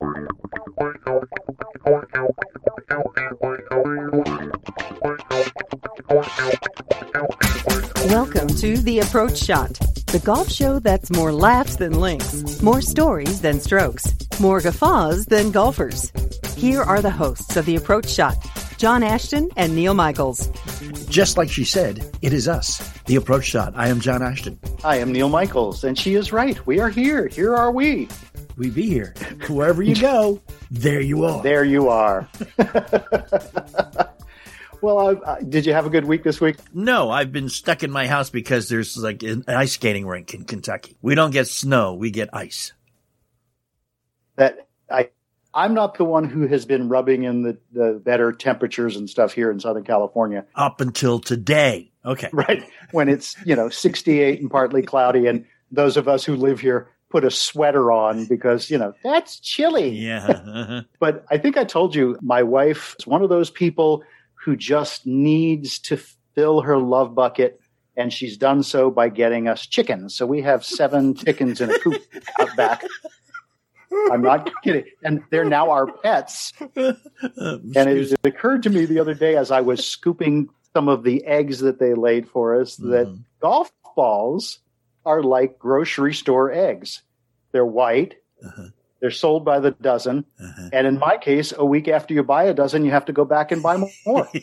Welcome to The Approach Shot, the golf show that's more laughs than links, more stories than strokes, more guffaws than golfers. Here are the hosts of The Approach Shot, John Ashton and Neil Michaels. Just like she said, it is us, the approach shot. I am John Ashton. I am Neil Michaels, and she is right. We are here. Here are we. We be here. Wherever you go, there you are. There you are. well, I, I, did you have a good week this week? No, I've been stuck in my house because there's like an ice skating rink in Kentucky. We don't get snow, we get ice. That I I'm not the one who has been rubbing in the, the better temperatures and stuff here in Southern California. Up until today. Okay. Right. When it's, you know, 68 and partly cloudy and those of us who live here put a sweater on because, you know, that's chilly. Yeah. uh-huh. But I think I told you my wife is one of those people who just needs to fill her love bucket. And she's done so by getting us chickens. So we have seven chickens in a coop out back. I'm not kidding. And they're now our pets. And it, it occurred to me the other day as I was scooping some of the eggs that they laid for us that Mhm. golf balls are like grocery store eggs. They're white. Uh-huh. They're sold by the dozen. Uh-huh. And in my case, a week after you buy a dozen, you have to go back and buy more.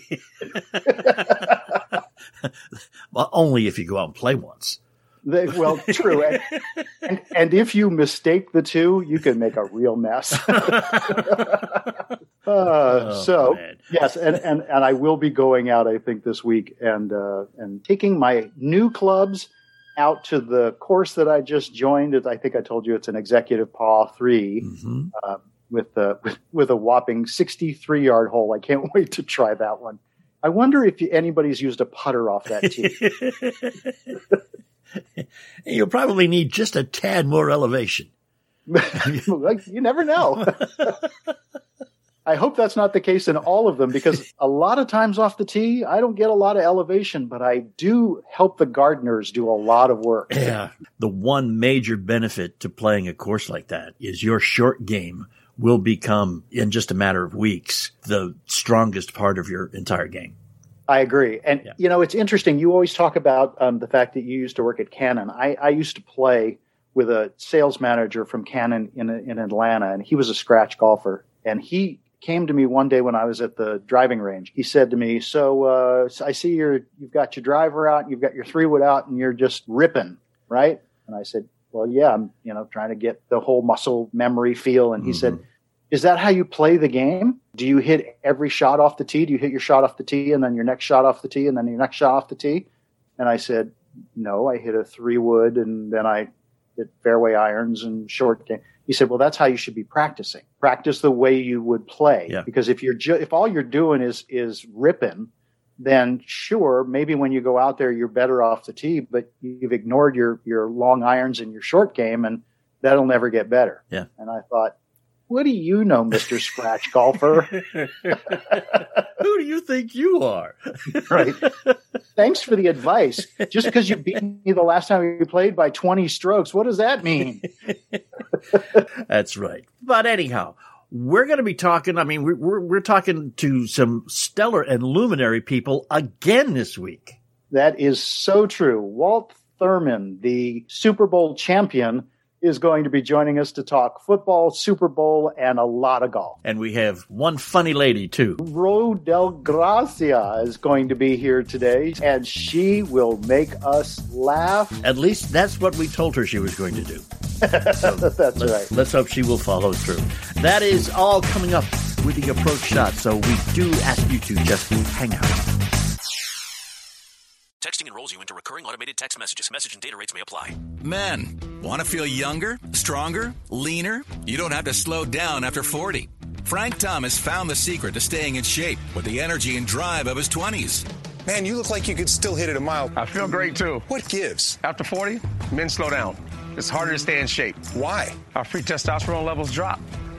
well, only if you go out and play once. They, well, true. And, and, and if you mistake the two, you can make a real mess. Uh, Oh, so man. yes, and, and, and I will be going out, I think, this week and uh, and taking my new clubs out to the course that I just joined. I think I told you it's an executive par 3 Mhm. uh, with, a with with a whopping sixty three yard hole. I can't wait to try that one. I wonder if anybody's used a putter off that tee. You'll probably need just a tad more elevation. You never know. I hope that's not the case in all of them because a lot of times off the tee, I don't get a lot of elevation, but I do help the gardeners do a lot of work. Yeah. The one major benefit to playing a course like that is your short game will become, in just a matter of weeks, the strongest part of your entire game. I agree. And, Yeah. you know, it's interesting. You always talk about um, the fact that you used to work at Canon. I, I used to play with a sales manager from Canon in, in Atlanta, and he was a scratch golfer. And he came to me one day when I was at the driving range. He said to me, "So uh, I see you're you've got your driver out, you've got your three wood out, and you're just ripping, right?" And I said, "Well, yeah, I'm you know trying to get the whole muscle memory feel." And he said, "Is that how you play the game? Do you hit every shot off the tee? Do you hit your shot off the tee, and then your next shot off the tee, and then your next shot off the tee?" And I said, "No, I hit a three wood, and then I hit fairway irons and short game." He said, "Well, that's how you should be practicing. Practice the way you would play. Yeah. Because if you're ju- if all you're doing is is ripping, then sure, maybe when you go out there, you're better off the tee, but you've ignored your your long irons and your short game, and that'll never get better." Yeah. And I thought, "What do you know, Mister Scratch Golfer?" Who do you think you are? right. Thanks for the advice. Just because you beat me the last time we played by 20 strokes, what does that mean? That's right. But anyhow, we're going to be talking. I mean, we're, we're, talking to some stellar and luminary people again this week. That is so true. Walt Thurmond, the Super Bowl champion, is going to be joining us to talk football, Super Bowl, and a lot of golf. And we have one funny lady, too. Ro Dellagrazie is going to be here today, and she will make us laugh. At least that's what we told her she was going to do. So that's let's, right. Let's hope she will follow through. That is all coming up with the approach shot. So we do ask you to just hang out. Texting enrolls you into recurring automated text messages. Message and data rates may apply. Men, want to feel younger, stronger, leaner? You don't have to slow down after 40. Frank Thomas found the secret to staying in shape with the energy and drive of his 20s. Man, you look like you could still hit it a mile. I feel great too. What gives? After 40, men slow down. It's harder to stay in shape. Why? Our free testosterone levels drop.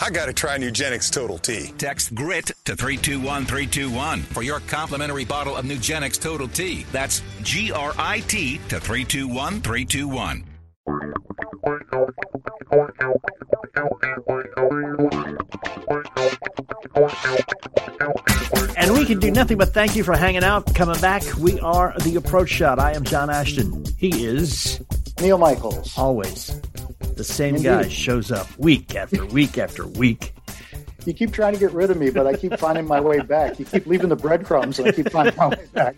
I gotta try Nugenix Total T. Text GRIT to 321321 for your complimentary bottle of Nugenix Total T. That's G R I T to 321321. And we can do nothing but thank you for hanging out. Coming back, we are the approach shot. I am John Ashton. He is Neil Michaels. always the same Indeed. guy shows up week after week after week. You keep trying to get rid of me, but I keep finding my way back. You keep leaving the breadcrumbs, and I keep finding my way back.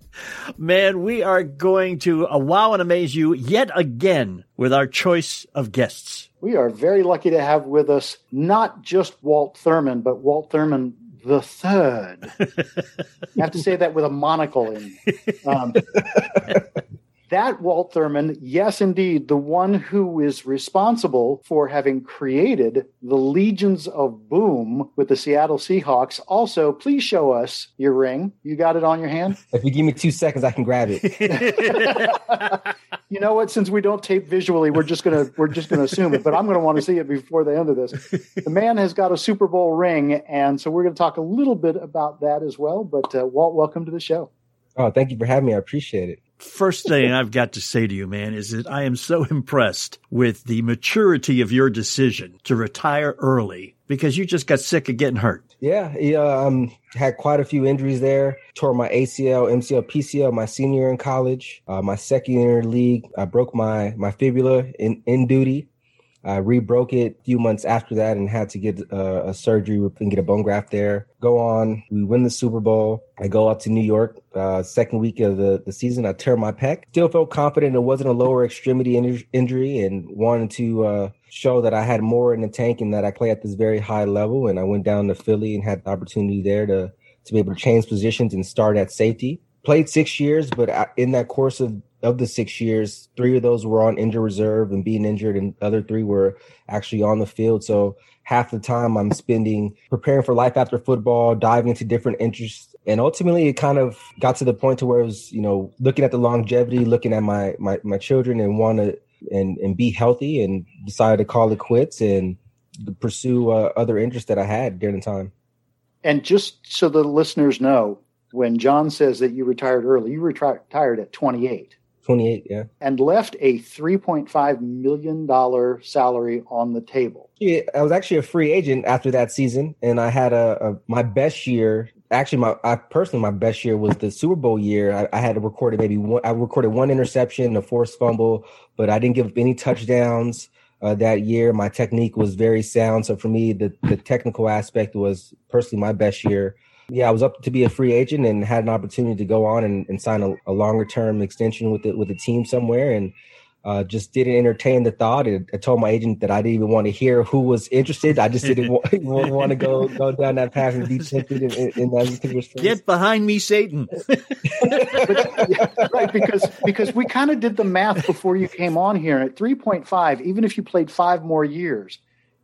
Man, we are going to uh, wow and amaze you yet again with our choice of guests. We are very lucky to have with us not just Walt Thurmond, but Walt Thurmond the third. you have to say that with a monocle in. Um, that Walt Thurmond, yes, indeed, the one who is responsible for having created the Legions of Boom with the Seattle Seahawks. Also, please show us your ring. You got it on your hand? If you give me two seconds, I can grab it. You know what? Since we don't tape visually, we're just gonna we're just gonna assume it. But I'm gonna want to see it before the end of this. The man has got a Super Bowl ring, and so we're gonna talk a little bit about that as well. But uh, Walt, welcome to the show. Oh, thank you for having me. I appreciate it. First thing I've got to say to you, man, is that I am so impressed with the maturity of your decision to retire early because you just got sick of getting hurt. Yeah, yeah. Um, had quite a few injuries there. Tore my ACL, MCL, PCL my senior in college. Uh, my second year league, I broke my my fibula in in duty. I re-broke it a few months after that and had to get uh, a surgery and get a bone graft there. Go on, we win the Super Bowl. I go out to New York, uh, second week of the, the season. I tear my pec. Still felt confident it wasn't a lower extremity in- injury and wanted to uh, show that I had more in the tank and that I play at this very high level. And I went down to Philly and had the opportunity there to to be able to change positions and start at safety. Played six years, but in that course of of the six years, three of those were on injured reserve and being injured, and the other three were actually on the field. So half the time I'm spending preparing for life after football, diving into different interests. And ultimately it kind of got to the point to where it was, you know, looking at the longevity, looking at my my, my children and want to and and be healthy and decided to call it quits and pursue uh, other interests that I had during the time. And just so the listeners know, when John says that you retired early, you reti- retired at 28 28, yeah. and left a 3.5 million dollar salary on the table. Yeah, I was actually a free agent after that season, and I had a, a my best year. Actually, my I personally my best year was the Super Bowl year. I, I had recorded maybe one. I recorded one interception, a forced fumble, but I didn't give up any touchdowns uh, that year. My technique was very sound, so for me, the the technical aspect was personally my best year. Yeah, I was up to be a free agent and had an opportunity to go on and, and sign a, a longer term extension with the with a team somewhere, and uh, just didn't entertain the thought. And I told my agent that I didn't even want to hear who was interested. I just didn't want, want to go go down that path and be tempted in, in, in that particular space. Get behind me, Satan. right because because we kind of did the math before you came on here at 3.5 even if you played five more years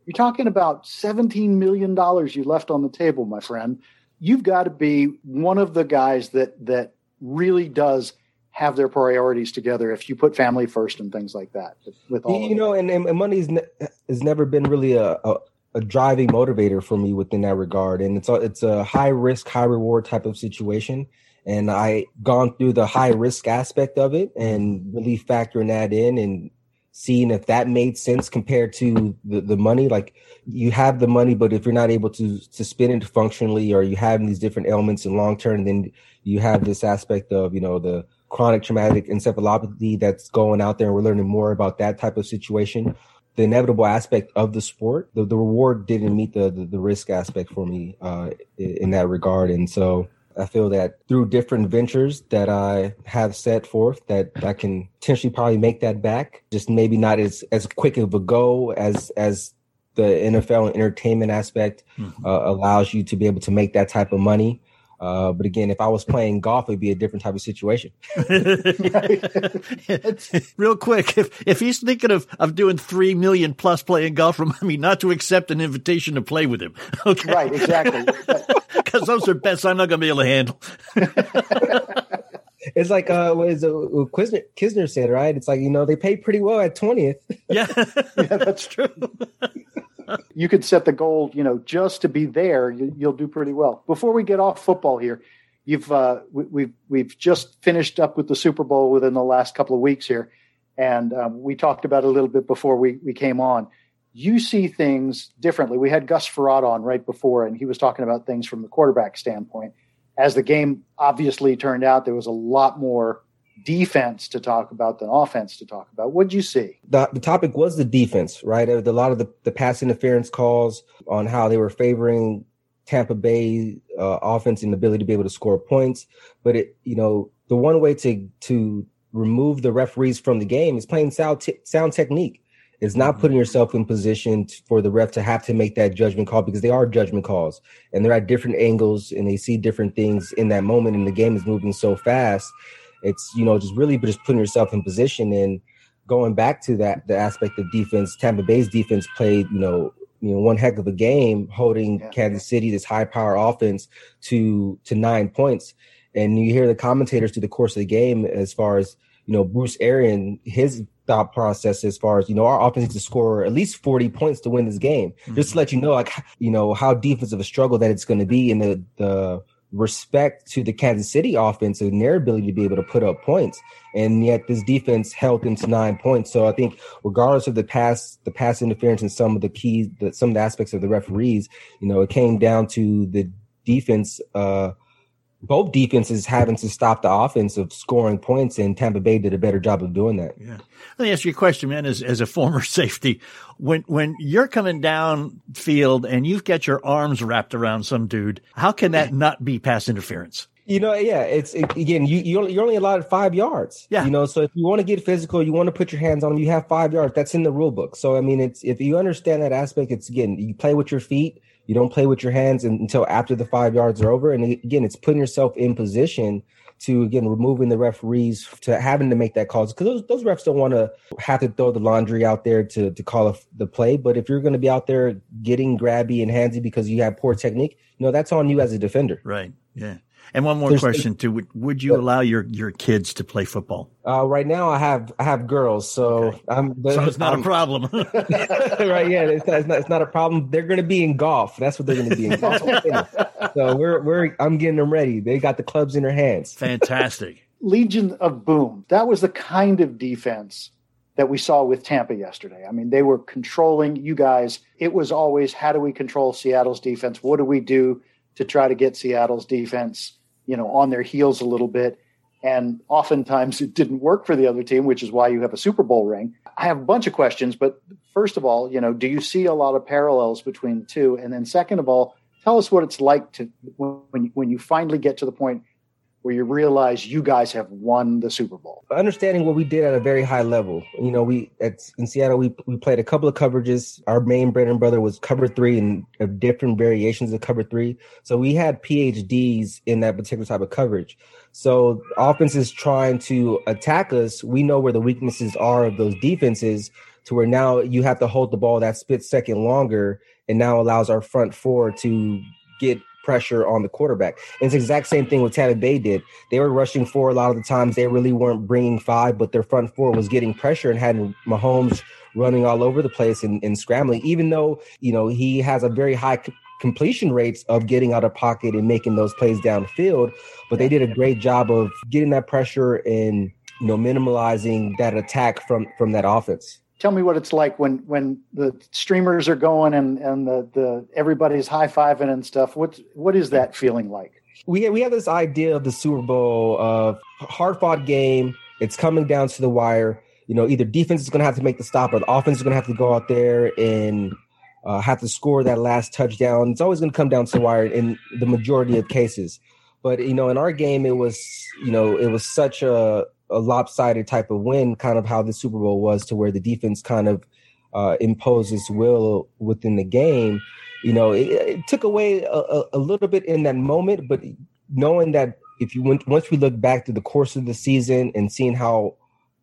you're talking about 17 million dollars you left on the table my friend you've got to be one of the guys that that really does have their priorities together if you put family first and things like that with all you know, and, and money ne- has never been really a, a a driving motivator for me within that regard, and it's a it's a high risk, high reward type of situation. And I gone through the high risk aspect of it and really factoring that in and seeing if that made sense compared to the, the money. Like you have the money, but if you're not able to to spend it functionally, or you have these different elements in long term, then you have this aspect of you know the chronic traumatic encephalopathy that's going out there, and we're learning more about that type of situation. The inevitable aspect of the sport, the, the reward didn't meet the, the, the risk aspect for me uh, in that regard, and so I feel that through different ventures that I have set forth, that I can potentially probably make that back. Just maybe not as as quick of a go as as the NFL entertainment aspect mm-hmm. uh, allows you to be able to make that type of money. Uh, but again, if I was playing golf, it'd be a different type of situation. Real quick, if if he's thinking of, of doing three million plus playing golf, remind me not to accept an invitation to play with him. Okay, right? Exactly. Because those are bets I'm not going to be able to handle. it's like uh, what is it, what Kisner, Kisner said, right? It's like you know they pay pretty well at twentieth. yeah, yeah, that's true you could set the goal, you know, just to be there, you, will do pretty well. Before we get off football here, you've uh, we, have we've, we've just finished up with the Super Bowl within the last couple of weeks here, and um, we talked about it a little bit before we we came on. You see things differently. We had Gus Frerotte on right before, and he was talking about things from the quarterback standpoint. As the game obviously turned out, there was a lot more defense to talk about than offense to talk about. What'd you see? The, the topic was the defense, right? A lot of the, the pass interference calls on how they were favoring Tampa Bay uh, offense and ability to be able to score points. But it, you know, the one way to to remove the referees from the game is playing sound t- sound technique. It's not mm-hmm. putting yourself in position for the ref to have to make that judgment call because they are judgment calls and they're at different angles and they see different things in that moment and the game is moving so fast it's you know just really just putting yourself in position and going back to that the aspect of defense. Tampa Bay's defense played you know you know one heck of a game holding yeah. Kansas City this high power offense to to nine points. And you hear the commentators through the course of the game as far as you know Bruce Arian his thought process as far as you know our offense needs to score at least 40 points to win this game mm-hmm. just to let you know like you know how defensive a struggle that it's going to be in the the respect to the Kansas City offense and their ability to be able to put up points. And yet this defense held them to nine points. So I think regardless of the pass, the pass interference and some of the keys, the, some of the aspects of the referees, you know, it came down to the defense, uh, both defenses having to stop the offense of scoring points, and Tampa Bay did a better job of doing that. Yeah. Let me ask you a question, man. As as a former safety, when when you're coming down field and you've got your arms wrapped around some dude, how can that not be pass interference? You know, yeah, it's it, again, you you only, you're only allowed five yards. Yeah, you know, so if you want to get physical, you want to put your hands on them, you have five yards. That's in the rule book. So I mean, it's if you understand that aspect, it's again, you play with your feet you don't play with your hands until after the five yards are over. And again, it's putting yourself in position to again removing the referees to having to make that call because those, those refs don't want to have to throw the laundry out there to to call the play. But if you're going to be out there getting grabby and handsy because you have poor technique, you know that's on you as a defender. Right. Yeah. And one more There's, question too: would, would you allow your, your kids to play football? Uh, right now, I have I have girls, so okay. I'm. So it's not I'm, a problem, right? Yeah, it's not, it's not, it's not a problem. They're going to be in golf. That's what they're going to be in golf. so we're we're I'm getting them ready. They got the clubs in their hands. Fantastic. Legion of Boom. That was the kind of defense that we saw with Tampa yesterday. I mean, they were controlling you guys. It was always how do we control Seattle's defense? What do we do to try to get Seattle's defense you know on their heels a little bit. And oftentimes it didn't work for the other team which is why you have a super bowl ring. I have a bunch of questions but first of all you know do you see a lot of parallels between the two? And then second of all tell us what it's like to when when you finally get to the point where you realize you guys have won the Super Bowl? Understanding what we did at a very high level. You know, we at in Seattle we we played a couple of coverages. Our main bread and brother was cover three and different variations of cover three. So we had PhDs in that particular type of coverage. So offenses trying to attack us, we know where the weaknesses are of those defenses to where now you have to hold the ball that split second longer and now allows our front four to get pressure on the quarterback. And it's the exact same thing what Tampa Bay did. They were rushing four a lot of the times. They really weren't bringing five, but their front four was getting pressure and had Mahomes running all over the place and, and scrambling, even though, you know, he has a very high completion rates of getting out of pocket and making those plays downfield. But they did a great job of getting that pressure and you know minimalizing that attack from from that offense. Tell me what it's like when when the streamers are going and and the the everybody's high fiving and stuff. What what is that feeling like? We we have this idea of the Super Bowl of hard fought game. It's coming down to the wire. You know, either defense is going to have to make the stop, or the offense is going to have to go out there and uh, have to score that last touchdown. It's always going to come down to the wire in the majority of cases. But you know, in our game, it was you know it was such a, a lopsided type of win, kind of how the Super Bowl was, to where the defense kind of uh, imposed its will within the game. You know, it, it took away a, a, little bit in that moment, but knowing that if you went once we look back to the course of the season and seeing how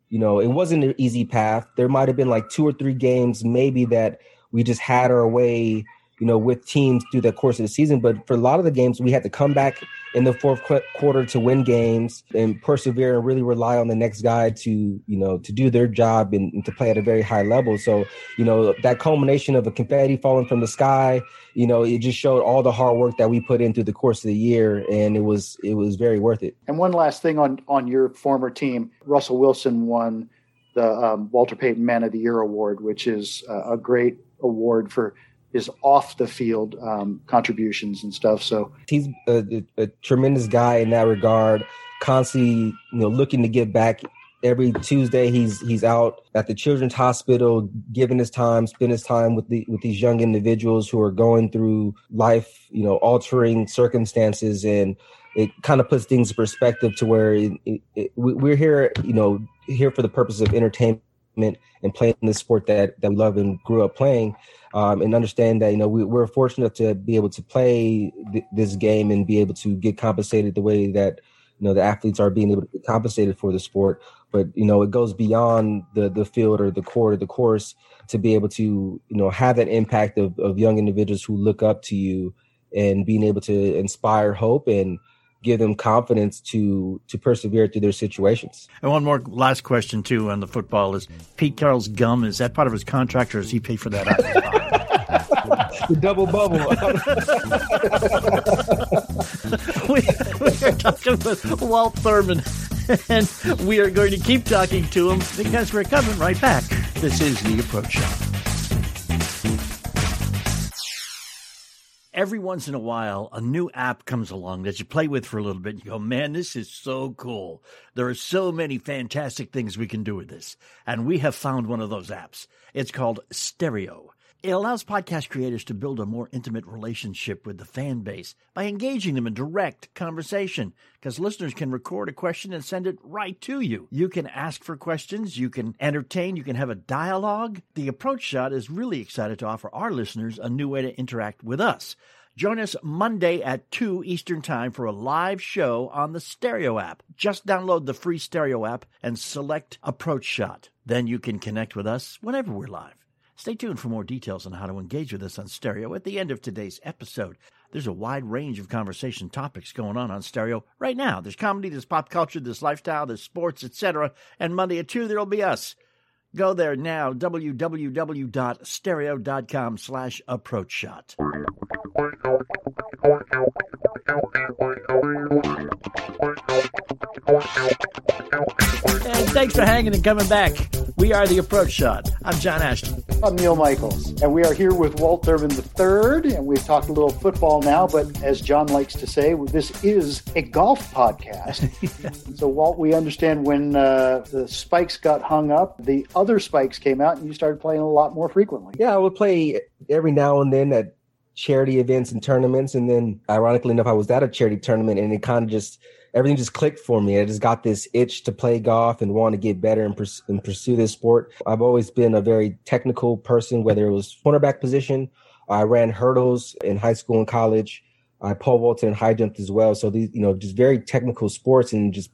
you know it wasn't an easy path, there might have been like two or three games maybe that we just had our way, you know, with teams through the course of the season. But for a lot of the games, we had to come back in the fourth quarter to win games and persevere and really rely on the next guy to, you know, to do their job and, and to play at a very high level. So, you know, that culmination of a confetti falling from the sky, you know, it just showed all the hard work that we put in through the course of the year, and it was it was very worth it. And one last thing on on your former team, Russell Wilson won the um, Walter Payton Man of the Year award, which is uh, a great award for his off the field um, contributions and stuff. So he's a, a, tremendous guy in that regard. Constantly, you know, looking to give back. Every Tuesday, he's he's out at the Children's Hospital, giving his time, spend his time with the with these young individuals who are going through life, you know, altering circumstances, and it kind of puts things in perspective to where it, it, it, we're here, you know, here for the purpose of entertainment and playing the sport that that we love and grew up playing, um, and understand that you know we, are fortunate to be able to play th- this game and be able to get compensated the way that you know the athletes are being able to be compensated for the sport. But you know it goes beyond the the field or the court or the course to be able to you know have that impact of, of young individuals who look up to you and being able to inspire hope and give them confidence to to persevere through their situations. And one more last question too on the football is Pete Carroll's gum is that part of his contract or does he pay for that? the double bubble. we, we are talking with Walt Thurmond, and we are going to keep talking to him because we're coming right back. This is the Approach Shot. Every once in a while, a new app comes along that you play with for a little bit. And you go, man, this is so cool. There are so many fantastic things we can do with this. And we have found one of those apps. It's called Stereo. It allows podcast creators to build a more intimate relationship with the fan base by engaging them in direct conversation because listeners can record a question and send it right to you. You can ask for questions, you can entertain, you can have a dialogue. The Approach Shot is really excited to offer our listeners a new way to interact with us. Join us Monday at 2 Eastern Time for a live show on the Stereo app. Just download the free Stereo app and select Approach Shot. Then you can connect with us whenever we're live. Stay tuned for more details on how to engage with us on stereo at the end of today's episode. There's a wide range of conversation topics going on on stereo right now. There's comedy, there's pop culture, there's lifestyle, there's sports, etc. And Monday at 2, there'll be us. Go there now, www.stereo.com slash approach shot. And thanks for hanging and coming back. We are the Approach Shot. I'm John Ashton. I'm Neil Michaels, and we are here with Walt Thurmond III, and we've talked a little football now, but as John likes to say, this is a golf podcast. so, Walt, we understand when uh, the spikes got hung up, the other spikes came out, and you started playing a lot more frequently. Yeah, I would play every now and then at charity events and tournaments, and then, ironically enough, I was at a charity tournament, and it kind of just everything just clicked for me. I just got this itch to play golf and want to get better and, pers- and pursue this sport. I've always been a very technical person, whether it was cornerback position, I ran hurdles in high school and college. I pole vaulted and high jumped as well. So these, you know, just very technical sports and just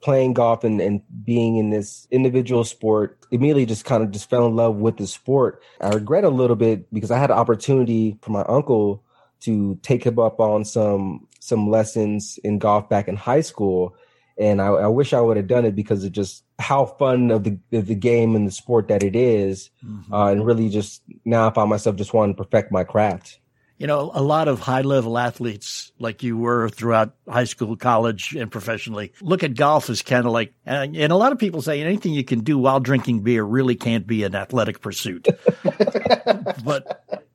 playing golf and, and being in this individual sport immediately just kind of just fell in love with the sport. I regret a little bit because I had an opportunity for my uncle to take him up on some some lessons in golf back in high school. And I, I wish I would have done it because of just how fun of the of the game and the sport that it is. Mm-hmm. Uh, and really just now I find myself just wanting to perfect my craft. You know, a lot of high level athletes like you were throughout high school, college, and professionally look at golf as kind of like, and a lot of people say anything you can do while drinking beer really can't be an athletic pursuit. but,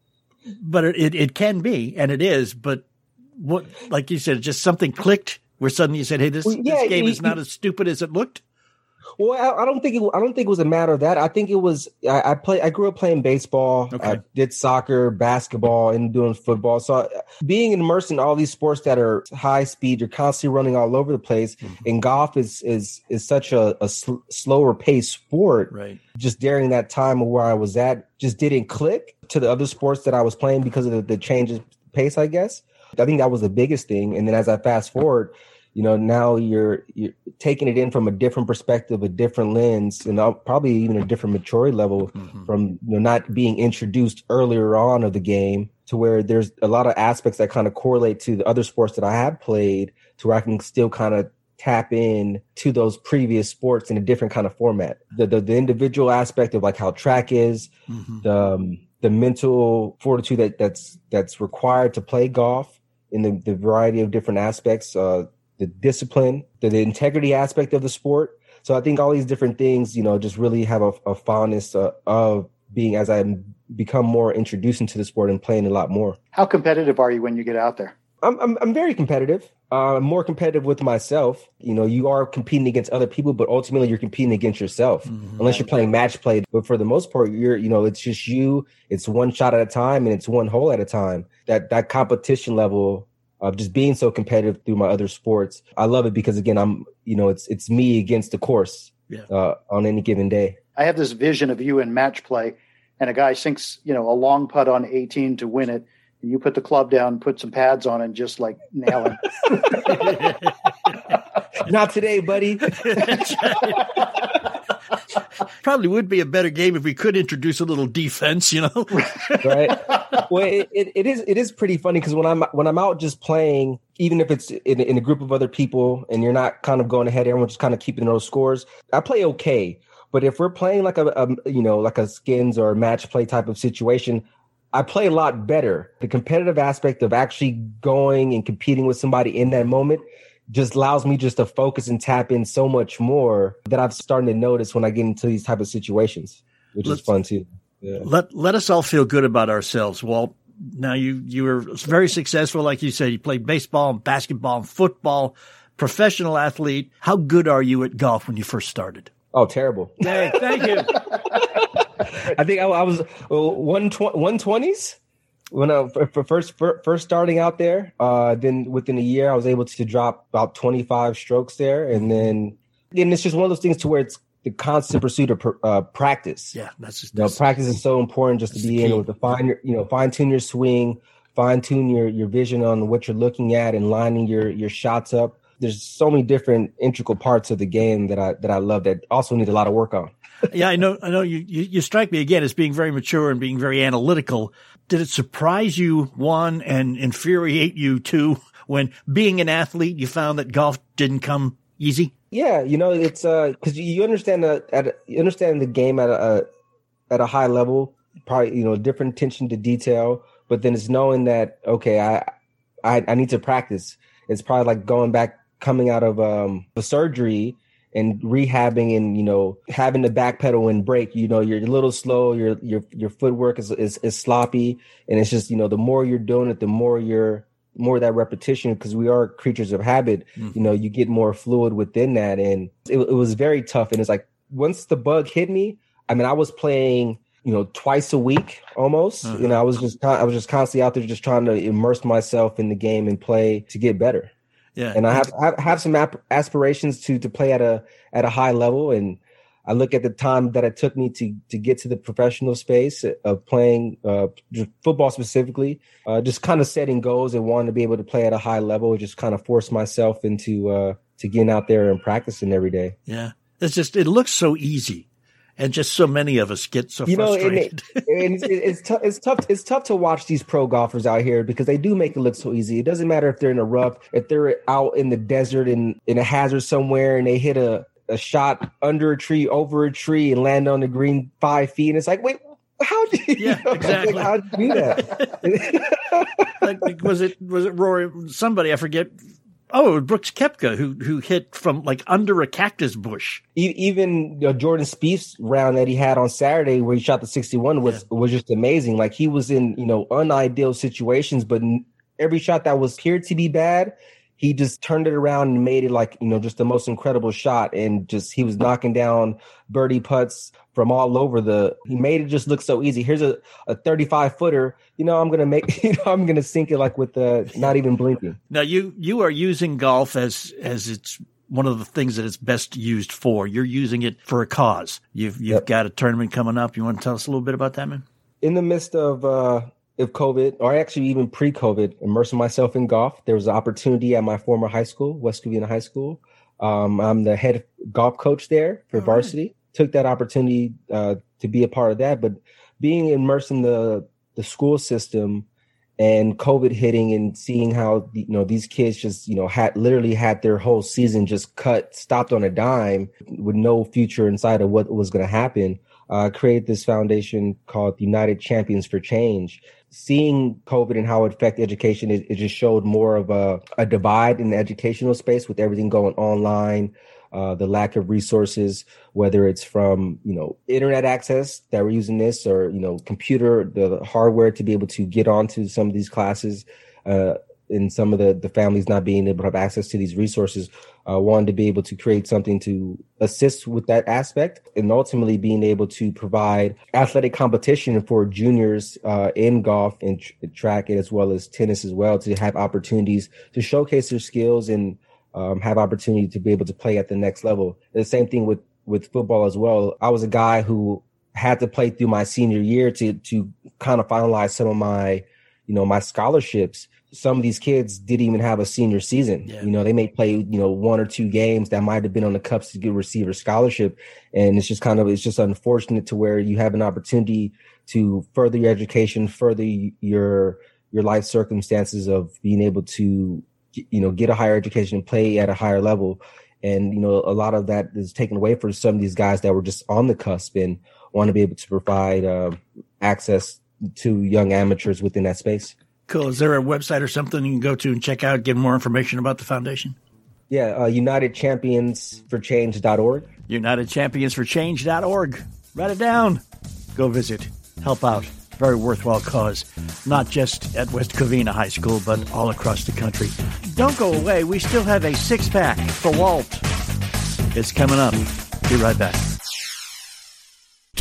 but it, it can be, and it is. But what, like you said, just something clicked where suddenly you said, Hey, this, Well, yeah, this game is not as stupid as it looked. Well, I, I don't think it, I don't think it was a matter of that. I think it was I, I play. I grew up playing baseball. I did soccer, basketball, and doing football. So uh, being immersed in all these sports that are high speed, you're constantly running all over the place. And golf is is is such a, a sl- slower paced sport. Right. Just during that time of where I was at, just didn't click to the other sports that I was playing because of the, the change of pace. I guess I think that was the biggest thing. And then as I fast forward you know now you're you're taking it in from a different perspective a different lens and probably even a different maturity level from you know not being introduced earlier on of the game to where there's a lot of aspects that kind of correlate to the other sports that I have played to where I can still kind of tap in to those previous sports in a different kind of format. The the, the individual aspect of like how track is the um, the mental fortitude that that's that's required to play golf in the, the variety of different aspects uh the discipline, the, the integrity aspect of the sport. So I think all these different things, you know, just really have a, a fondness uh, of being as I become more introduced into the sport and playing a lot more. How competitive are you when you get out there? I'm I'm, I'm very competitive. Uh, I'm more competitive with myself. You know, you are competing against other people, but ultimately you're competing against yourself. Unless you're playing match play, but for the most part, you're you know, it's just you. It's one shot at a time, and it's one hole at a time. That that competition level of just being so competitive through my other sports. I love it because again, I'm you know, it's it's me against the course Yeah. uh, on any given day. I have this vision of you in match play, and a guy sinks, you know, a long putt on 18 to win it, and you put the club down, put some pads on, and just like nail him. Not today, buddy. Probably would be a better game if we could introduce a little defense, you know? right. Well it, it, it is it is pretty funny because when i'm when i'm out just playing even if it's in, in a group of other people and you're not kind of going ahead everyone's just kind of keeping those scores i play okay. But if we're playing like a, a you know like a skins or match play type of situation i play a lot better. The competitive aspect of actually going and competing with somebody in that moment just allows me just to focus and tap in so much more that i'm starting to notice when i get into these type of situations which Let's- is fun too yeah. let let us all feel good about ourselves, Walt. Now you you were very successful, like you said. You played baseball, and basketball, and football. Professional athlete. How good are you at golf when you first started? oh terrible Hey, thank you. I think I, I was uh, one one twenties when I for, first for, first starting out there. Uh, then within a year, I was able to drop about twenty five strokes there, and then and it's just one of those things to where it's the constant pursuit of pr- uh, practice. Yeah, that's just You know, practice is so important just to be able to find your, you know, fine tune your swing, fine tune your your vision on what you're looking at, and lining your your shots up. There's so many different integral parts of the game that I that I love that also need a lot of work on. yeah, I know. I know. You, you you strike me again as being very mature and being very analytical. Did it surprise you one and infuriate you two when being an athlete you found that golf didn't come easy? Yeah, you know, it's uh because you understand the at you understand the game at a at a high level, probably you know different attention to detail, but then it's knowing that okay, I I, I need to practice. It's probably like going back, coming out of um a surgery and rehabbing and you know having to backpedal and break. You know, you're a little slow. Your your your footwork is is, is sloppy, and it's just you know the more you're doing it, the more you're more that repetition because we are creatures of habit mm-hmm. you know you get more fluid within that and it, it was very tough and it's like once the bug hit me i mean i was playing you know twice a week almost mm-hmm. you know i was just i was just constantly out there just trying to immerse myself in the game and play to get better Yeah, and i have I have some aspirations to to play at a at a high level and I look at the time that it took me to to get to the professional space of playing uh, football specifically, uh, just kind of setting goals and wanting to be able to play at a high level. Just kind of force myself into uh, to getting out there and practicing every day. Yeah. It's just, it looks so easy. And just so many of us get so you know, and, frustrated. it, it's, it's, tough. It's tough. It's tough to watch these pro golfers out here because they do make it look so easy. It doesn't matter if they're in a rough, if they're out in the desert in in a hazard somewhere, and they hit a a shot under a tree, over a tree, and land on the green five feet, and it's like, wait, how did you? Yeah, know, exactly. Like, how did you do that? like, was it was it Rory? Somebody I forget. Oh, Brooks Koepka who who hit from like under a cactus bush. Even you know, Jordan Spieth's round that he had on Saturday, where he shot the sixty-one, was was just amazing. Like he was in you know unideal situations, but every shot that was appeared to be bad, he just turned it around and made it like you know just the most incredible shot, and just he was knocking down birdie putts from all over the. He made it just look so easy. Here's a a thirty-five footer. You know, I'm gonna make. You know, I'm gonna sink it like with the not even blinking. Now you you are using golf as as it's one of the things that it's best used for. You're using it for a cause. You've you've Yep. got a tournament coming up. You want to tell us a little bit about that, man? in the midst of uh of COVID, or actually even pre-COVID, immersing myself in golf, there was an opportunity at my former high school, West Covina High School. Um, I'm the head golf coach there for varsity. Took that opportunity uh, to be a part of that, but being immersed in the the school system and COVID hitting and seeing how you know these kids just you know had literally had their whole season just cut, stopped on a dime with no future inside of what was going to happen uh, created this foundation called United Champions for Change. Seeing COVID and how it affected education, it, it just showed more of a, a divide in the educational space with everything going online, uh, the lack of resources, whether it's from you know internet access that we're using this, or you know computer, the hardware to be able to get onto some of these classes. Uh, and some of the, the families not being able to have access to these resources, uh, wanted to be able to create something to assist with that aspect and ultimately being able to provide athletic competition for juniors uh, in golf and tr- track as well as tennis as well to have opportunities to showcase their skills and um, have opportunity to be able to play at the next level. The same thing with, with football as well. I was a guy who had to play through my senior year to, to kind of finalize some of my, you know, my scholarships some of these kids didn't even have a senior season. You know, they may play, you know, one or two games that might have been on the cups to get receiver scholarship. And it's just kind of, it's just unfortunate to where you have an opportunity to further your education, further your, your life circumstances of being able to, you know, get a higher education and play at a higher level. And, you know, a lot of that is taken away for some of these guys that were just on the cusp and want to be able to provide uh, access to young amateurs within that space. Cool. Is there a website or something you can go to and check out, get more information about the foundation? Yeah, uh, UnitedChampionsForChange.org. UnitedChampionsForChange.org. Write it down. Go visit. Help out. Very worthwhile cause, not just at West Covina High School, but all across the country. Don't go away. We still have a six pack for Walt. It's coming up. Be right back.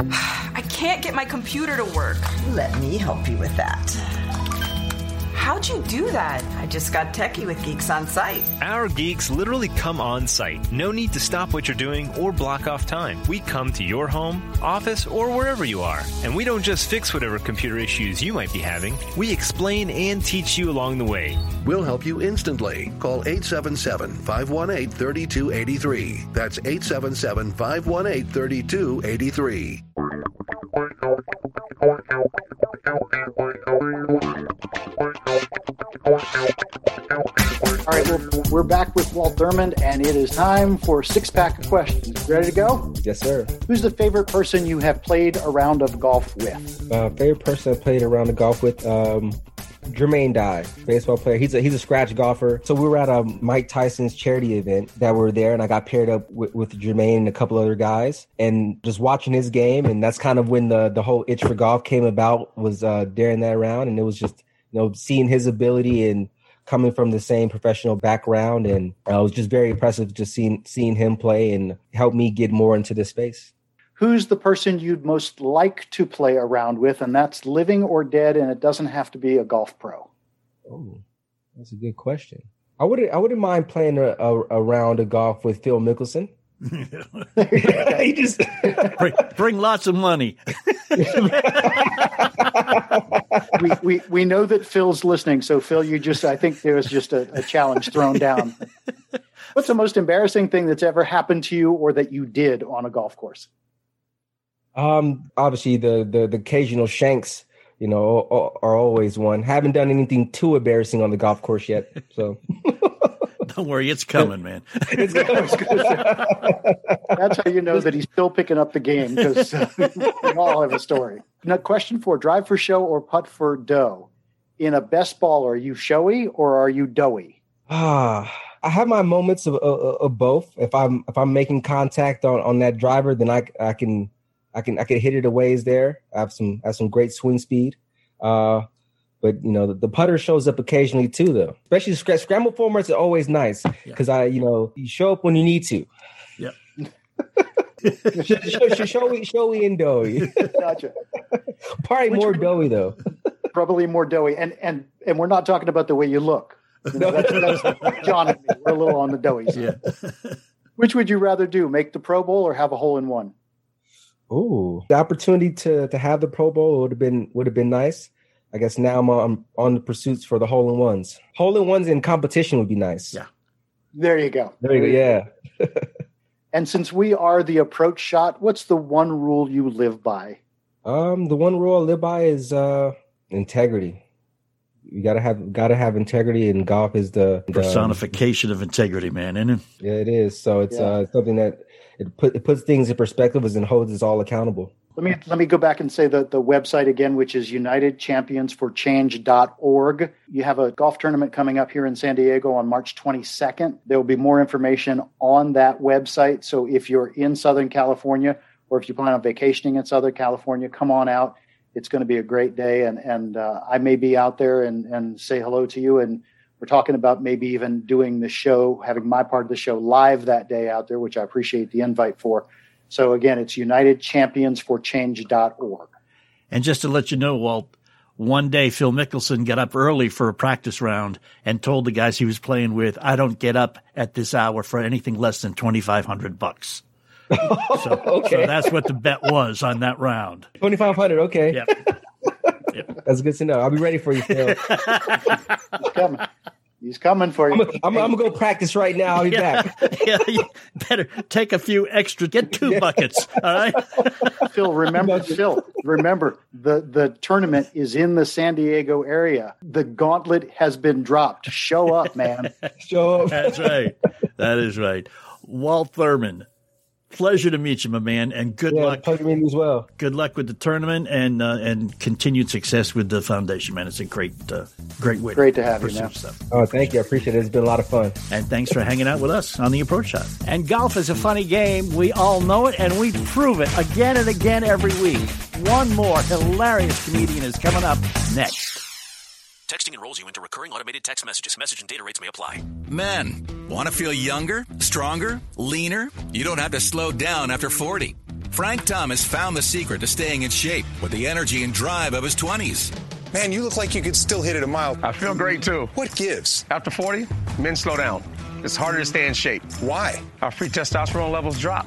I can't get my computer to work. Let me help you with that. How'd you do that? I just got techie with Geeks on Site. Our geeks literally come on site. No need to stop what you're doing or block off time. We come to your home, office, or wherever you are. And we don't just fix whatever computer issues you might be having, we explain and teach you along the way. We'll help you instantly. Call 877 518 3283. That's 877 518 3283. All right, we're, we're back with Walt Thurmond, and it is time for six pack of questions. Ready to go? Yes, sir. Who's the favorite person you have played a round of golf with? Uh, favorite person I played around the golf with, um, Jermaine Dye, baseball player. He's a he's a scratch golfer. So we were at a Mike Tyson's charity event that were there, and I got paired up with, with Jermaine and a couple other guys, and just watching his game, and that's kind of when the the whole itch for golf came about. Was uh, during that round, and it was just you know seeing his ability and coming from the same professional background, and uh, it was just very impressive just seeing seeing him play and help me get more into this space. Who's the person you'd most like to play around with, and that's living or dead, and it doesn't have to be a golf pro. Oh, that's a good question. I wouldn't. I wouldn't mind playing a, a, a round of golf with Phil Mickelson. he just bring, bring lots of money. we, we we know that Phil's listening, so Phil, you just I think there was just a, a challenge thrown down. What's the most embarrassing thing that's ever happened to you or that you did on a golf course? Um, obviously the the, the occasional shanks, you know, are, are always one. Haven't done anything too embarrassing on the golf course yet, so. Don't worry, it's coming, man. That's how you know that he's still picking up the game because uh, we all have a story. Now, question four: Drive for show or putt for dough? In a best ball, are you showy or are you doughy? Ah, I have my moments of, of, of, both. If I'm if I'm making contact on, on that driver, then I I can I can I can hit it a ways there. I have some I have some great swing speed. Uh, but you know the, the, putter shows up occasionally too, though. Especially scr- scramble formats are always nice because yeah. I, you know, you show up when you need to. Yeah. show, show, showy, showy, and doughy. Gotcha. Probably Which more doughy though. Probably more doughy, and and and we're not talking about the way you look. You know, that's, that's John and me. We're a little on the doughy side. Yeah. Which would you rather do? Make the Pro Bowl or have a hole in one? Oh, the opportunity to to have the Pro Bowl would have been would have been nice. I guess now I'm on, on the pursuits for the hole in ones. Hole in ones in competition would be nice. Yeah. There you go. There you go. Yeah. and since we are the approach shot, what's the one rule you live by? Um, the one rule I live by is uh integrity. You gotta have gotta have integrity, and golf is the, the personification of integrity, man, isn't it? Yeah, it is. So it's yeah. uh something that it put it puts things in perspective and holds us all accountable. Let me let me go back and say the, the website again, which is unitedchampionsforchange.org. You have a golf tournament coming up here in San Diego on March 22nd. There will be more information on that website. So if you're in Southern California or if you plan on vacationing in Southern California, come on out. It's going to be a great day, and and uh, I may be out there and and say hello to you. And we're talking about maybe even doing the show, having my part of the show live that day out there, which I appreciate the invite for. So again, it's unitedchampionsforchange.org. And just to let you know, Walt, one day Phil Mickelson got up early for a practice round and told the guys he was playing with, I don't get up at this hour for anything less than 2500 bucks. So, okay. so that's what the bet was on that round. 2500 okay. Yep. Yep. That's good to know. I'll be ready for you, Phil. He's coming. He's coming for you. I'm, I'm, I'm, gonna go practice right now. I'll be yeah, back. yeah, you better take a few extra. Get two yeah. buckets. All right. Phil, remember, Phil, remember the the tournament is in the San Diego area. The gauntlet has been dropped. Show up, man. Show up. That's right. That is right. Walt Thurmond, pleasure to meet you, my man, and good yeah, luck. Pleasure meeting you as well. Good luck with the tournament and uh, and continued success with the foundation, man. It's a great, uh, great way. Great to, to have you, man. Stuff. Oh, thank you. I appreciate it. It's been a lot of fun. And thanks for hanging out with us on the approach shot. And golf is a funny game. We all know it, and we prove it again and again every week. One more hilarious comedian is coming up next. Texting enrolls you into recurring automated text messages. Message and data rates may apply. Men, want to feel younger, stronger, leaner? You don't have to slow down after 40. Frank Thomas found the secret to staying in shape with the energy and drive of his 20s. Man, you look like you could still hit it a mile. I feel great too. What gives? After 40, men slow down. It's harder to stay in shape. Why? Our free testosterone levels drop.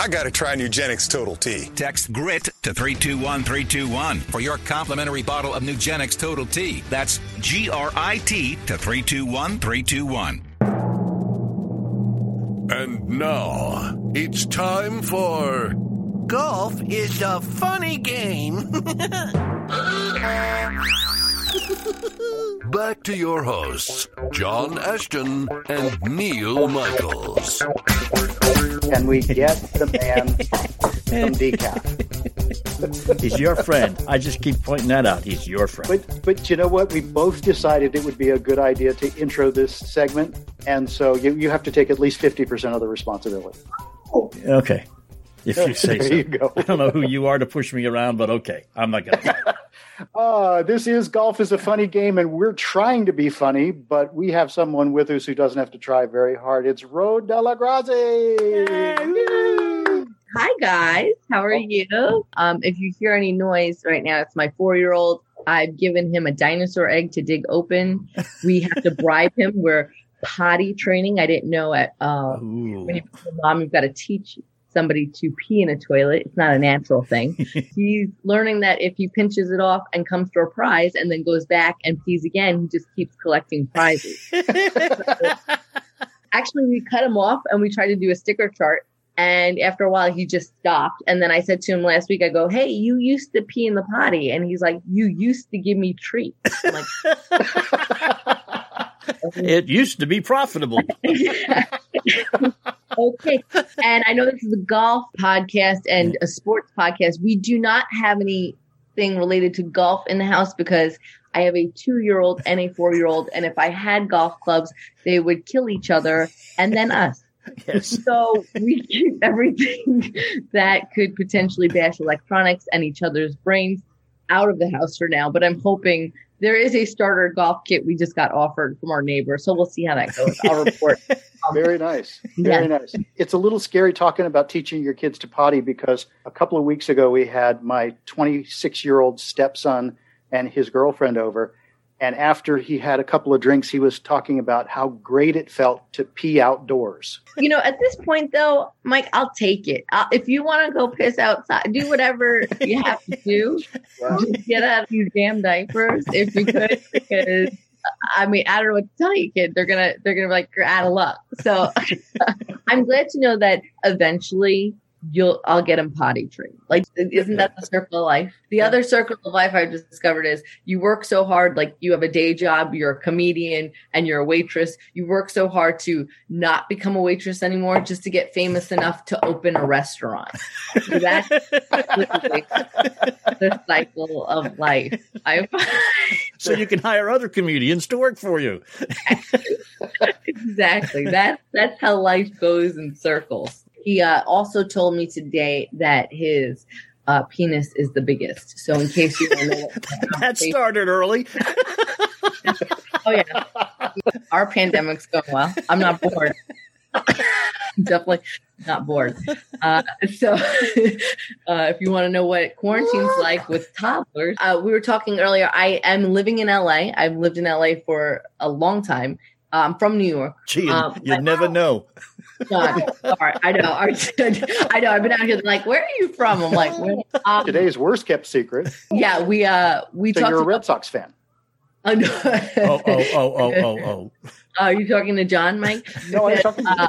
I got to try Nugenix Total T. Text GRIT to 321321 for your complimentary bottle of Nugenix Total T. That's G R I T to 321321. And now it's time for Golf is a funny game. Back to your hosts, John Ashton and Neil Michaels. Can we get the man some decaf? He's your friend. I just keep pointing that out. He's your friend. But but you know what? We both decided it would be a good idea to intro this segment, and so you, you have to take at least fifty percent of the responsibility. Okay. If you say There so. you go. I don't know who you are to push me around, but okay. I'm not going to. Uh, this is golf is a funny game, and we're trying to be funny, but we have someone with us who doesn't have to try very hard. It's Ro Dellagrazie. Hi guys, how are you? Um, if you hear any noise right now, it's my four-year-old. I've given him a dinosaur egg to dig open. We have to bribe him. We're potty training. I didn't know at uh, when you mom, you've got to teach somebody to pee in a toilet. It's not a natural thing. He's learning that if he pinches it off and comes for a prize and then goes back and pees again, he just keeps collecting prizes. Actually, we cut him off and we tried to do a sticker chart. And after a while, he just stopped. And then I said to him last week, I go, Hey, you used to pee in the potty. And he's like, You used to give me treats. It used to be profitable. okay. And I know this is a golf podcast and a sports podcast. We do not have anything related to golf in the house because I have a two year old and a four year old. And if I had golf clubs, they would kill each other and then us. Yes. So we keep everything that could potentially bash electronics and each other's brains out of the house for now. But I'm hoping there is a starter golf kit we just got offered from our neighbor. So we'll see how that goes. I'll report. Very nice. Very Yeah. nice. It's a little scary talking about teaching your kids to potty because a couple of weeks ago we had my 26 year old stepson and his girlfriend over. And after he had a couple of drinks, he was talking about how great it felt to pee outdoors. you know, at this point though, Mike, I'll take it. i if you want to go piss outside, do whatever you have to do. Just get out of these damn diapers if you could, because I mean, I don't know what to tell you, kid. They're gonna, they're gonna be like, you're out of luck. So I'm glad to know that eventually you'll, I'll get him potty trained. Like, isn't that the circle of life? The other circle of life I've just discovered is you work so hard, like you have a day job, you're a comedian and you're a waitress. You work so hard to not become a waitress anymore just to get famous enough to open a restaurant. So that's the cycle of life. I so you can hire other comedians to work for you. exactly. That that's how life goes in circles. He uh, also told me today that his uh, penis is the biggest. So in case you don't know, that started early. oh yeah, our pandemic's going well. I'm not bored. Definitely not bored. Uh, so, uh, if you want to know what quarantine's like with toddlers, uh, we were talking earlier. I am living in LA. I've lived in LA for a long time. I'm from New York. Gee, Um, you never know. God, sorry, I know. I, I know. I've been out here like, where are you from? I'm like, where? Um, Today's worst kept secret. yeah, we uh we So talked you're a. Red Sox fan. Oh, no. Oh, oh, oh, oh, oh, oh. Are you talking to John, Mike? No, I'm talking uh,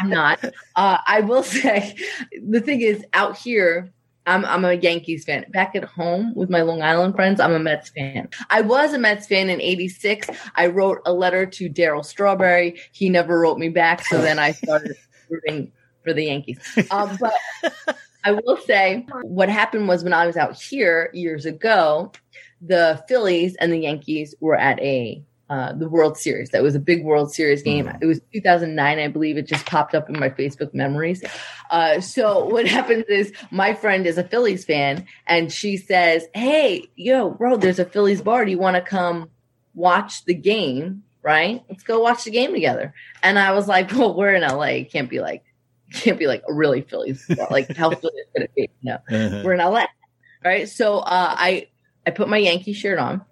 I'm not. Uh, I will say the thing is out here. I'm, I'm a Yankees fan. Back at home with my Long Island friends, I'm a Mets fan. I was a Mets fan in 86. I wrote a letter to Darryl Strawberry. He never wrote me back. So then I started rooting for the Yankees. Um, but I will say what happened was when I was out here years ago, the Phillies and the Yankees were at a uh, the World Series. That was a big World Series game. It was 2009, I believe. It just popped up in my Facebook memories. Uh, so what happens is my friend is a Phillies fan, and she says, "Hey, yo, bro, there's a Phillies bar. Do you want to come watch the game? Right? Let's go watch the game together." And I was like, "Well, we're in LA. It can't be like." Can't be like a really Phillies bar. Like how Phillies could it be? No, Uh-huh. we're in LA, right? So uh, I I put my Yankee shirt on.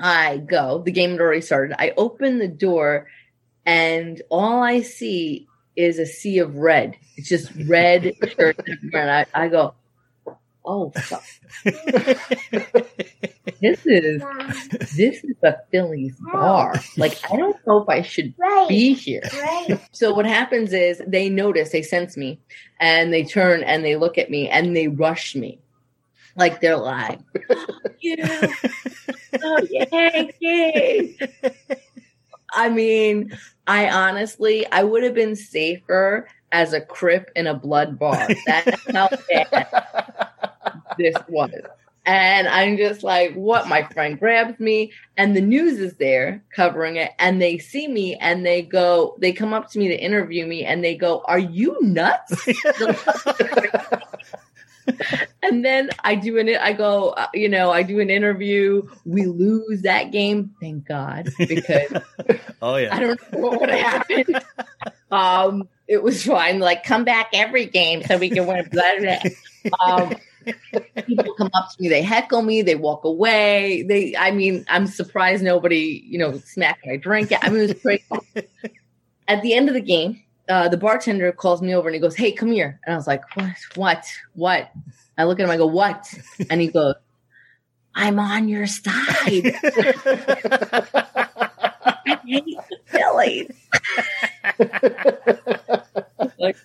I go. The game had already started. I open the door, and all I see is a sea of red. It's just red shirts. And I, I go, oh, fuck. this is this is a Phillies bar. Like I don't know if I should be here. So what happens is they notice, they sense me, and they turn and they look at me and they rush me. Like they're like, yeah, oh, Yankees. I mean, I honestly, I would have been safer as a crip in a blood bar. That's how bad this was. And I'm just like, what? My friend grabs me, and the news is there covering it. And they see me and they go, they come up to me to interview me and they go, Are you nuts? And then I do an, I go, uh, you know, I do an interview. We lose that game, thank God, because Oh yeah. I don't know what would have happened. Um, it was fine. Like, come back every game so we can win. Blah, blah. Um, people come up to me, they heckle me, they walk away. They, I mean, I'm surprised nobody, you know, smacked my drink. I mean, it was crazy. At the end of the game, uh, the bartender calls me over and he goes, "Hey, come here." And I was like, "What? What? What?" I look at him. I go, "What?" And he goes, "I'm on your side." I hate the Phillies. like,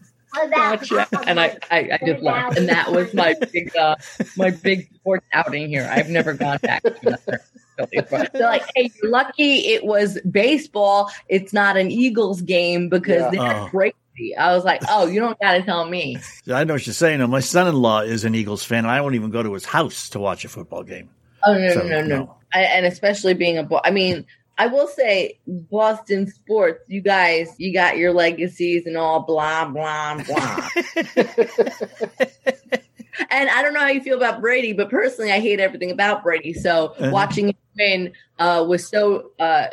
gotcha. And I, I, I just laughed. And that was my big, uh, my big sports outing here. I've never gone back to another Phillies. They're like, hey, you're lucky it was baseball. It's not an Eagles game because Yeah. they're Oh. crazy. I was like, oh, you don't got to tell me. I know what you're saying. My son-in-law is an Eagles fan, and I won't even go to his house to watch a football game. Oh no, So, no, no, no. I, and especially being a, Bo- I mean, I will say Boston sports. You guys, you got your legacies and all blah blah blah. and I don't know how you feel about Brady, but personally, I hate everything about Brady. So Uh-huh. watching him win uh, was so. Uh,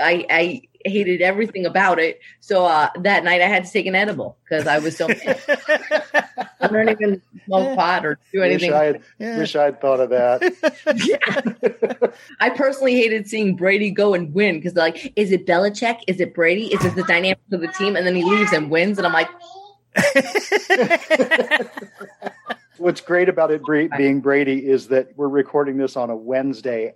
I I hated everything about it. So uh, that night, I had to take an edible because I was so. mad. I don't even smoke pot or do anything. Wish I had, wish I'd thought of that. I personally hated seeing Brady go and win because they're like, is it Belichick? Is it Brady? Is it the dynamics of the team? And then he leaves and wins, and I'm like, What's great about it being Brady is that we're recording this on a Wednesday,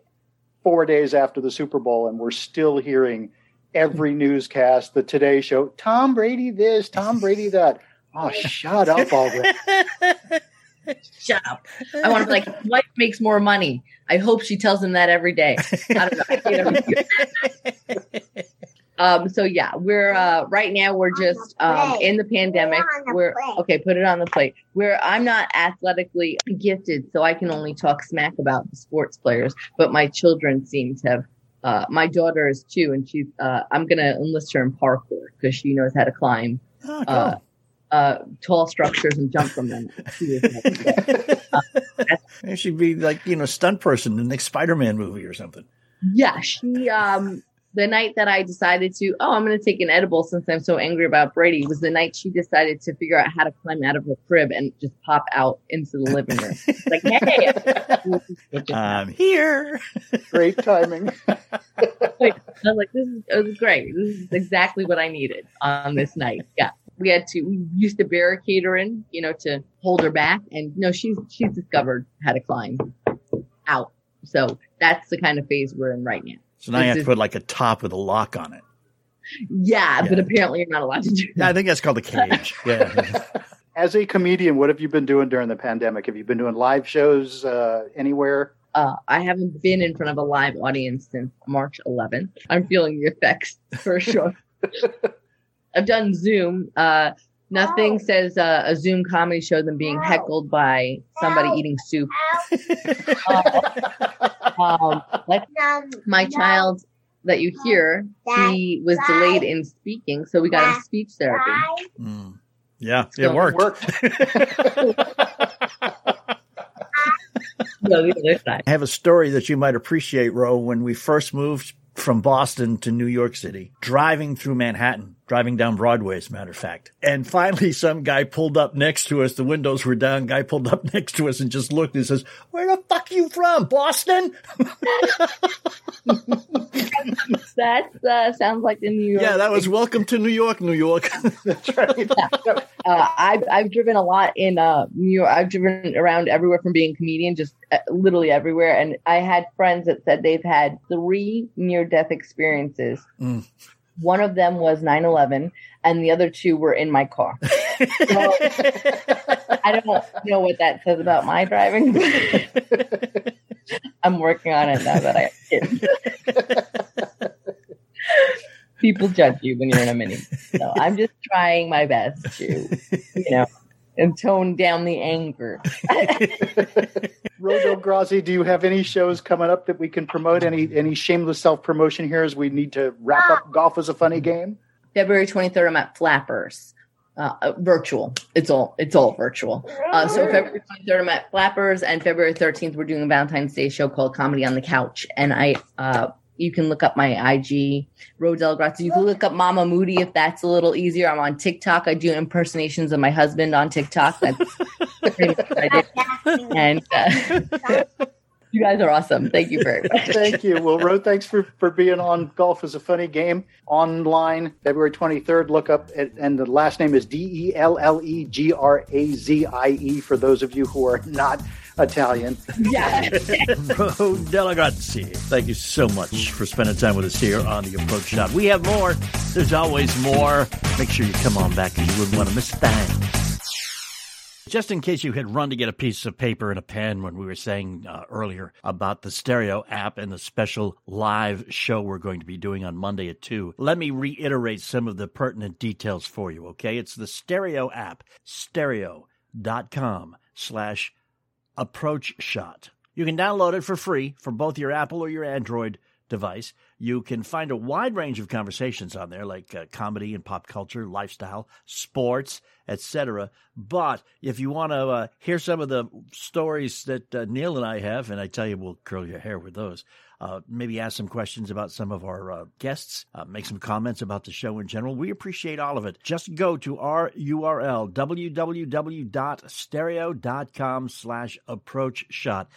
four days after the Super Bowl, and we're still hearing every newscast, the Today Show, Tom Brady this, Tom Brady that. Oh, shut up already. shut up. I want to be like, his wife makes more money. I hope she tells him that every day. I don't know. I hate everything. Um, so yeah, we're uh, right now we're just um, in the pandemic. We're okay. Put it on the plate. Where I'm not athletically gifted, so I can only talk smack about the sports players. But my children seem to have. Uh, my daughter is two, and she's. Uh, I'm gonna enlist her in parkour because she knows how to climb Oh, uh, uh, tall structures and jump from them. She'd be like you know stunt person in the next Spider-Man movie or something. Yeah, she um the night that I decided to, oh, I'm going to take an edible since I'm so angry about Brady was the night she decided to figure out how to climb out of her crib and just pop out into the living room. like, hey, I'm here. Great timing. Like, I was like, this is, it was great. This is exactly what I needed on this night. Yeah. We had to, we used to barricade her in, you know, to hold her back. And no, she's, she's discovered how to climb out. So that's the kind of phase we're in right now. So now you have to put like a top with a lock on it. yeah, but apparently you're not allowed to do Yeah, I think that's called a cage. Yeah. As a comedian, what have you been doing during the pandemic? Have you been doing live shows uh, anywhere? Uh, I haven't been in front of a live audience since March 11th. I'm feeling the effects for sure. I've done Zoom. Uh, nothing says uh, a Zoom comedy show than being heckled by somebody eating soup. um, like my child that you hear, he was delayed in speaking, so we got him speech therapy. Yeah, So it worked. No, the other side. I have a story that you might appreciate, Ro. When we first moved from Boston to New York City, driving through Manhattan, driving down Broadway, as a matter of fact. And finally, some guy pulled up next to us. The windows were down. Guy pulled up next to us and just looked and says, Where the fuck you from? Boston? That uh, sounds like the New York. Yeah, that was welcome to New York, New York. That's right. Uh, I've I've driven a lot in uh, New York. I've driven around everywhere from being a comedian, just uh, literally everywhere. And I had friends that said they've had three near death experiences. Mm. One of them was 9/11, and the other two were in my car. So, I don't know what that says about my driving. I'm working on it now that I have. People judge you when you're in a mini. So I'm just trying my best to, you know, and tone down the anger. Ro Dellagrazie, do you have any shows coming up that we can promote? Any any shameless self promotion here as we need to wrap up golf as a funny game? February 23rd, I'm at Flappers. Uh, uh, virtual. It's all it's all virtual. Uh, so February 23rd, I'm at Flappers, and February 13th, we're doing a Valentine's Day show called Comedy on the Couch. And I, uh, you can look up my IG, Ro Dellagrazie. You can look up Mama Moody if that's a little easier. I'm on TikTok. I do impersonations of my husband on TikTok. That's pretty much I. And uh, you guys are awesome. Thank you very much. Thank you. Well, Ro, thanks for, for being on Golf is a Funny Game online February 23rd. Look up, it, and the last name is D E L L E G R A Z I E for those of you who are not Italian. Yeah. Ro Dellagrazie, thank you so much for spending time with us here on the Approach Shot. We have more. There's always more. Make sure you come on back because you wouldn't want to miss a thing. Just in case you had run to get a piece of paper and a pen when we were saying uh, earlier about the Stereo app and the special live show we're going to be doing on Monday at 2, let me reiterate some of the pertinent details for you, okay? It's the Stereo app, stereo.com slash approach shot. You can download it for free for both your Apple or your Android device. You can find a wide range of conversations on there, like uh, comedy and pop culture, lifestyle, sports, etc. But if you want to uh, hear some of the stories that uh, Neil and I have, and I tell you, we'll curl your hair with those. Uh, maybe ask some questions about some of our uh, guests, uh, make some comments about the show in general. We appreciate all of it. Just go to our URL, www.stereo.com slash approach shot.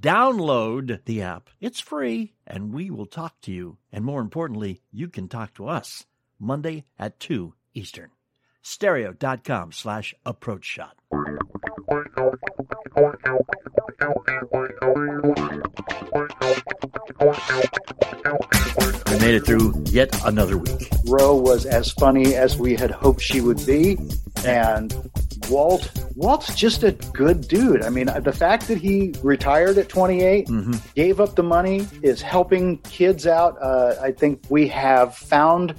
Download the app. It's free, and we will talk to you. And more importantly, you can talk to us Monday at 2 Eastern. Stereo.com slash approach shot. We made it through yet another week. Ro was as funny as we had hoped she would be, and Walt Walt's just a good dude. I mean, the fact that he retired at 28, Mm-hmm. gave up the money, is helping kids out. Uh, I think we have found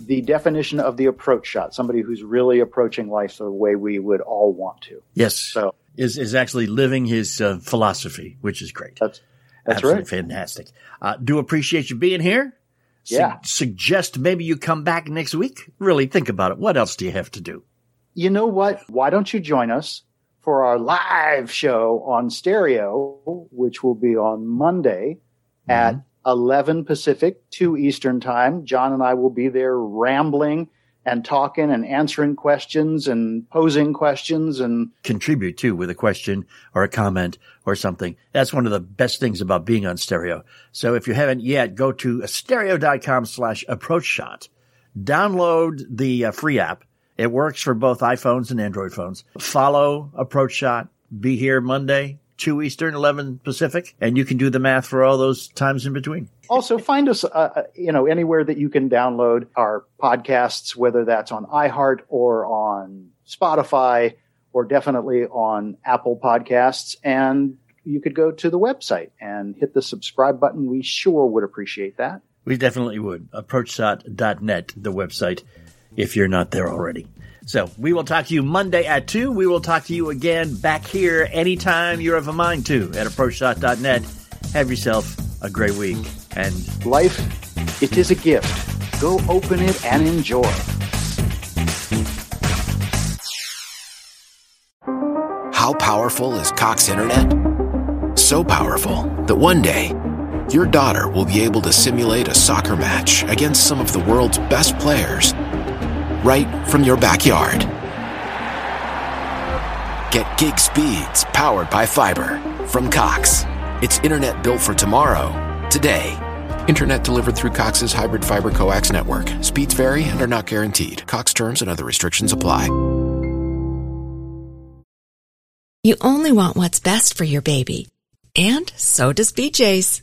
the definition of the approach shot. Somebody who's really approaching life the way we would all want to. Yes. So is is actually living his uh, philosophy, which is great. That's that's Absolutely right. fantastic. Uh, do appreciate you being here. Su- Yeah. suggest maybe you come back next week. Really think about it. What else do you have to do? you know what? Why don't you join us for our live show on stereo, which will be on Monday at 11 Pacific, 2 Eastern Time. John and I will be there rambling and talking and answering questions and posing questions and Contribute too with a question or a comment or something. That's one of the best things about being on stereo. So if you haven't yet, go to stereo.com slash approach shot. Download the uh, free app. It works for both iPhones and Android phones. Follow Approach Shot. Be here Monday, 2 Eastern, 11 Pacific, and you can do the math for all those times in between. also find us uh, you know anywhere that you can download our podcasts whether that's on iheart or on spotify or definitely on apple podcasts and you could go to the website and hit the subscribe button we sure would appreciate that We definitely would. ApproachShot.net, the website, if you're not there already. So we will talk to you Monday at 2. We will talk to you again back here anytime you're of a mind to at ApproachShot.net. Have yourself a great week. And life, it is a gift. Go open it and enjoy. How powerful is Cox Internet? So powerful that one day, your daughter will be able to simulate a soccer match against some of the world's best players right from your backyard. Get gig speeds powered by fiber from Cox. It's internet built for tomorrow, today. Internet delivered through Cox's hybrid fiber coax network. Speeds vary and are not guaranteed. Cox terms and other restrictions apply. You only want what's best for your baby. And so does BJ's.